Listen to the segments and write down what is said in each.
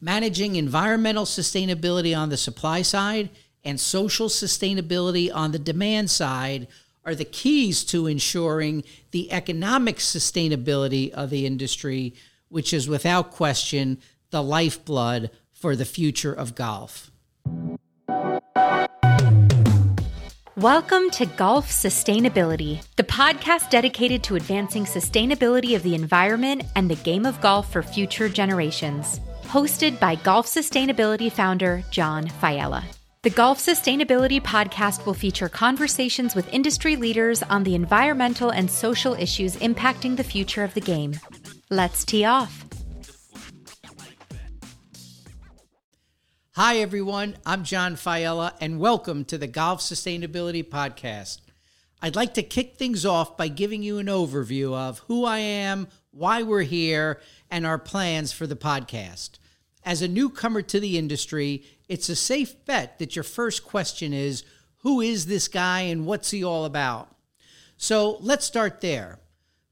Managing environmental sustainability on the supply side and social sustainability on the demand side are the keys to ensuring the economic sustainability of the industry, which is without question the lifeblood for the future of golf. Welcome to Golf Sustainability, the podcast dedicated to advancing sustainability of the environment and the game of golf for future generations. Hosted by Golf Sustainability founder John Failla. The Golf Sustainability Podcast will feature conversations with industry leaders on the environmental and social issues impacting the future of the game. Let's tee off. Hi, everyone. I'm John Failla, and welcome to the Golf Sustainability Podcast. I'd like to kick things off by giving you an overview of who I am, why we're here, and our plans for the podcast. As a newcomer to the industry, it's a safe bet that your first question is Who is this guy and what's he all about? So let's start there.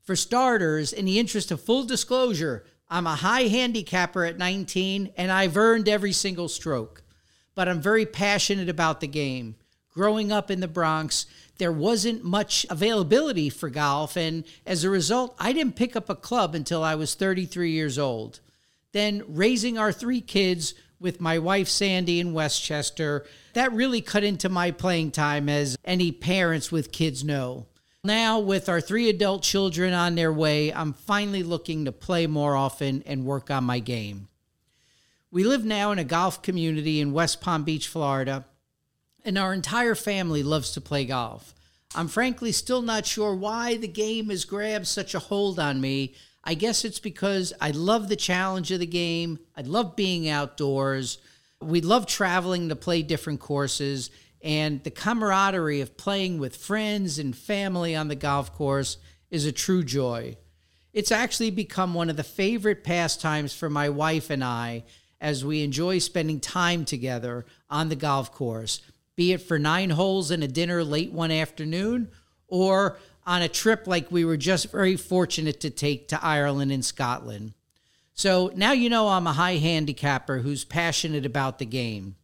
For starters, in the interest of full disclosure, I'm a high handicapper at 19 and I've earned every single stroke. But I'm very passionate about the game. Growing up in the Bronx, there wasn't much availability for golf, and as a result, I didn't pick up a club until I was 33 years old. Then, raising our three kids with my wife Sandy in Westchester, that really cut into my playing time, as any parents with kids know. Now, with our three adult children on their way, I'm finally looking to play more often and work on my game. We live now in a golf community in West Palm Beach, Florida, and our entire family loves to play golf. I'm frankly still not sure why the game has grabbed such a hold on me. I guess it's because I love the challenge of the game. I love being outdoors. We love traveling to play different courses and the camaraderie of playing with friends and family on the golf course is a true joy. It's actually become one of the favorite pastimes for my wife and I as we enjoy spending time together on the golf course, be it for nine holes and a dinner late one afternoon or on a trip like we were just very fortunate to take to Ireland and Scotland. So now you know I'm a high handicapper who's passionate about the game.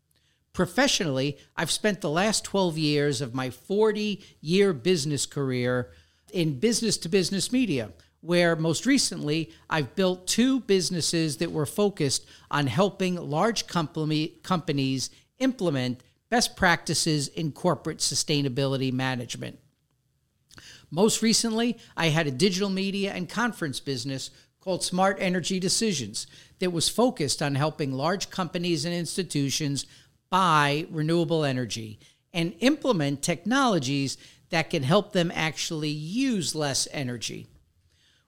Professionally, I've spent the last 12 years of my 40 year business career in business to business media, where most recently I've built two businesses that were focused on helping large company, companies implement best practices in corporate sustainability management. Most recently, I had a digital media and conference business called Smart Energy Decisions that was focused on helping large companies and institutions buy renewable energy and implement technologies that can help them actually use less energy.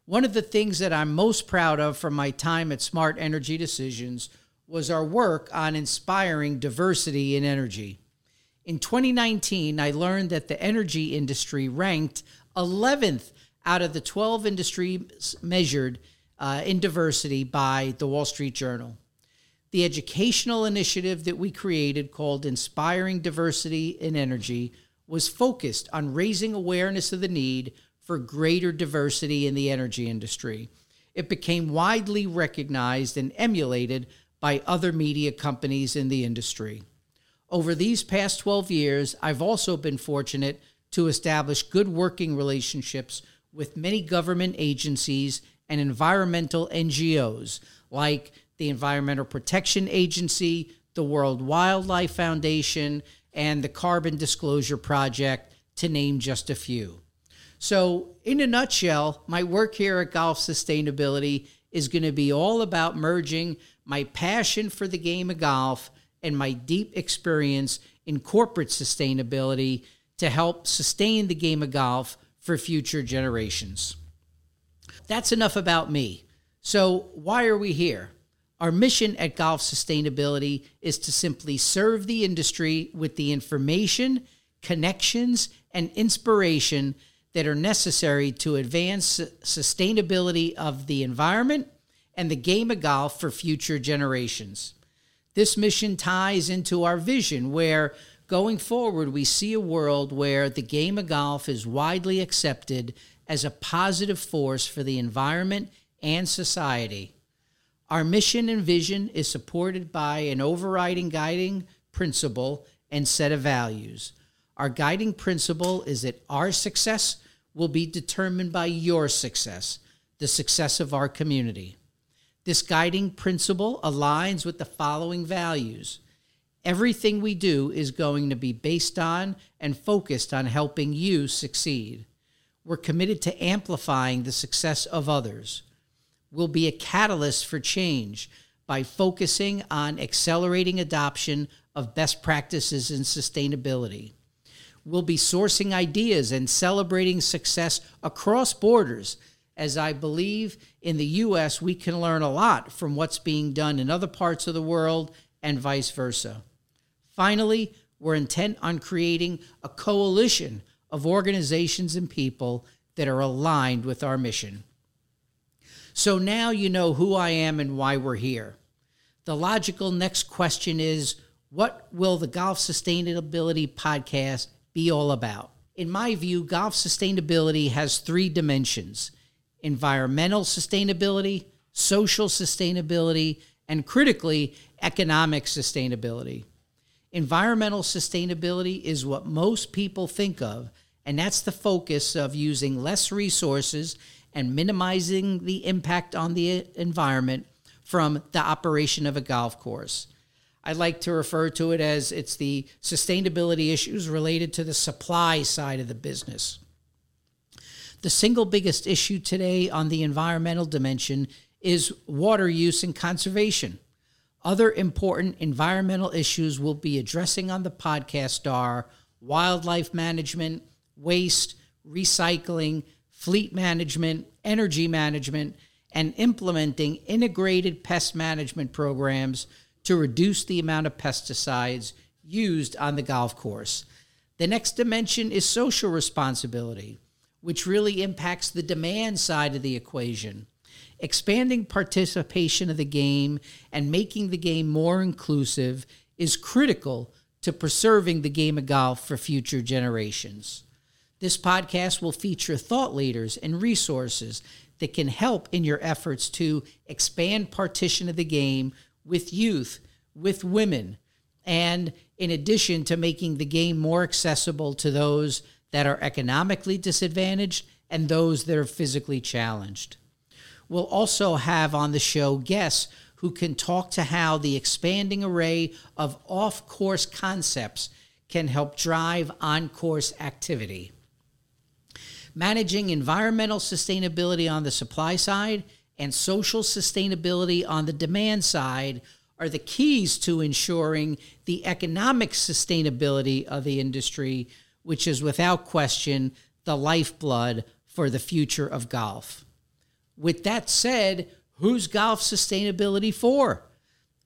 One of the things that I'm most proud of from my time at Smart Energy Decisions was our work on inspiring diversity in energy. In 2019, I learned that the energy industry ranked 11th out of the 12 industries measured uh, in diversity by the Wall Street Journal the educational initiative that we created called Inspiring Diversity in Energy was focused on raising awareness of the need for greater diversity in the energy industry. It became widely recognized and emulated by other media companies in the industry. Over these past 12 years, I've also been fortunate to establish good working relationships with many government agencies and environmental NGOs like the Environmental Protection Agency, the World Wildlife Foundation, and the Carbon Disclosure Project, to name just a few. So, in a nutshell, my work here at Golf Sustainability is going to be all about merging my passion for the game of golf and my deep experience in corporate sustainability to help sustain the game of golf for future generations. That's enough about me. So, why are we here? Our mission at Golf Sustainability is to simply serve the industry with the information, connections, and inspiration that are necessary to advance sustainability of the environment and the game of golf for future generations. This mission ties into our vision where going forward we see a world where the game of golf is widely accepted as a positive force for the environment and society. Our mission and vision is supported by an overriding guiding principle and set of values. Our guiding principle is that our success will be determined by your success, the success of our community. This guiding principle aligns with the following values. Everything we do is going to be based on and focused on helping you succeed. We're committed to amplifying the success of others. We'll be a catalyst for change by focusing on accelerating adoption of best practices in sustainability. We'll be sourcing ideas and celebrating success across borders, as I believe in the U.S. we can learn a lot from what's being done in other parts of the world and vice versa. Finally, we're intent on creating a coalition of organizations and people that are aligned with our mission. So now you know who I am and why we're here. The logical next question is what will the Golf Sustainability Podcast be all about? In my view, golf sustainability has three dimensions environmental sustainability, social sustainability, and critically, economic sustainability. Environmental sustainability is what most people think of, and that's the focus of using less resources and minimizing the impact on the environment from the operation of a golf course. I like to refer to it as it's the sustainability issues related to the supply side of the business. The single biggest issue today on the environmental dimension is water use and conservation. Other important environmental issues we'll be addressing on the podcast are wildlife management, waste, recycling, fleet management, energy management, and implementing integrated pest management programs to reduce the amount of pesticides used on the golf course. The next dimension is social responsibility, which really impacts the demand side of the equation. Expanding participation of the game and making the game more inclusive is critical to preserving the game of golf for future generations. This podcast will feature thought leaders and resources that can help in your efforts to expand partition of the game with youth, with women, and in addition to making the game more accessible to those that are economically disadvantaged and those that are physically challenged. We'll also have on the show guests who can talk to how the expanding array of off course concepts can help drive on course activity. Managing environmental sustainability on the supply side and social sustainability on the demand side are the keys to ensuring the economic sustainability of the industry, which is without question the lifeblood for the future of golf. With that said, who's golf sustainability for?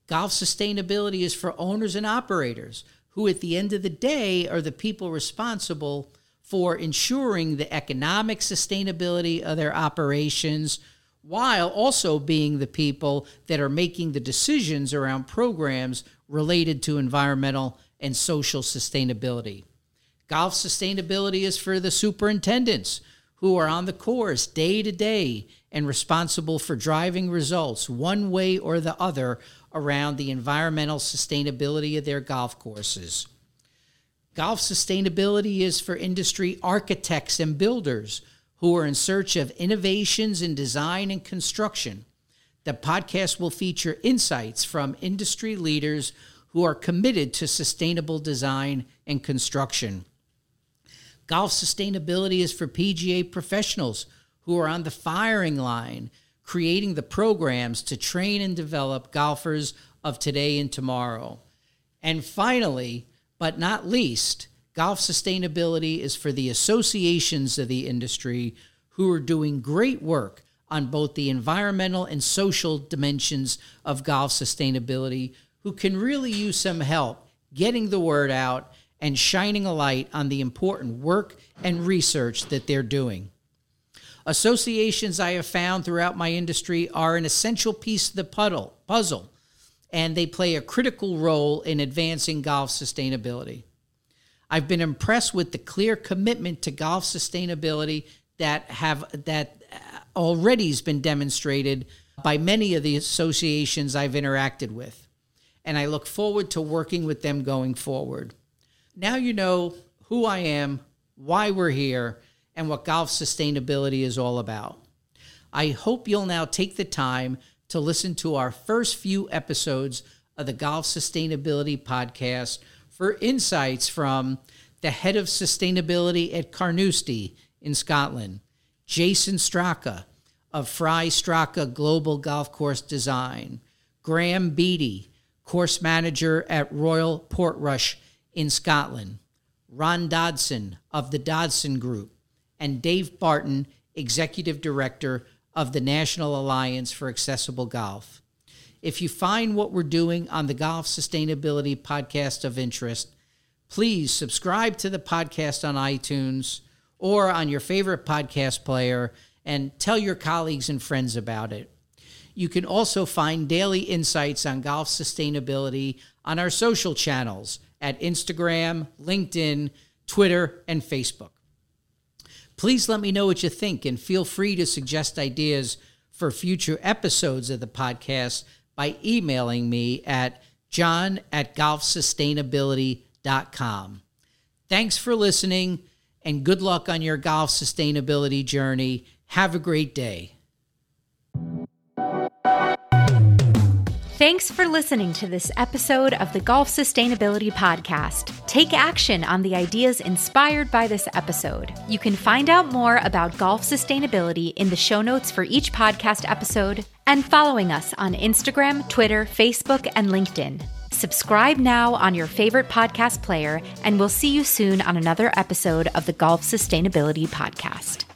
Golf sustainability is for owners and operators who, at the end of the day, are the people responsible for ensuring the economic sustainability of their operations while also being the people that are making the decisions around programs related to environmental and social sustainability. Golf sustainability is for the superintendents who are on the course day to day and responsible for driving results one way or the other around the environmental sustainability of their golf courses. Golf sustainability is for industry architects and builders who are in search of innovations in design and construction. The podcast will feature insights from industry leaders who are committed to sustainable design and construction. Golf sustainability is for PGA professionals who are on the firing line, creating the programs to train and develop golfers of today and tomorrow. And finally, but not least, Golf sustainability is for the associations of the industry who are doing great work on both the environmental and social dimensions of golf sustainability, who can really use some help getting the word out and shining a light on the important work and research that they're doing. Associations I have found throughout my industry are an essential piece of the puzzle, and they play a critical role in advancing golf sustainability. I've been impressed with the clear commitment to golf sustainability that have that already has been demonstrated by many of the associations I've interacted with, and I look forward to working with them going forward. Now you know who I am, why we're here, and what golf sustainability is all about. I hope you'll now take the time to listen to our first few episodes of the Golf Sustainability Podcast for insights from the head of sustainability at Carnoustie in Scotland, Jason Straka of Fry Straka Global Golf Course Design, Graham Beatty, course manager at Royal Portrush in Scotland, Ron Dodson of the Dodson Group, and Dave Barton, executive director of the National Alliance for Accessible Golf. If you find what we're doing on the Golf Sustainability Podcast of interest, please subscribe to the podcast on iTunes or on your favorite podcast player and tell your colleagues and friends about it. You can also find daily insights on golf sustainability on our social channels at Instagram, LinkedIn, Twitter, and Facebook. Please let me know what you think and feel free to suggest ideas for future episodes of the podcast by emailing me at john at golfsustainability.com. Thanks for listening and good luck on your golf sustainability journey. Have a great day. Thanks for listening to this episode of the Golf Sustainability Podcast. Take action on the ideas inspired by this episode. You can find out more about golf sustainability in the show notes for each podcast episode and following us on Instagram, Twitter, Facebook, and LinkedIn. Subscribe now on your favorite podcast player, and we'll see you soon on another episode of the Golf Sustainability Podcast.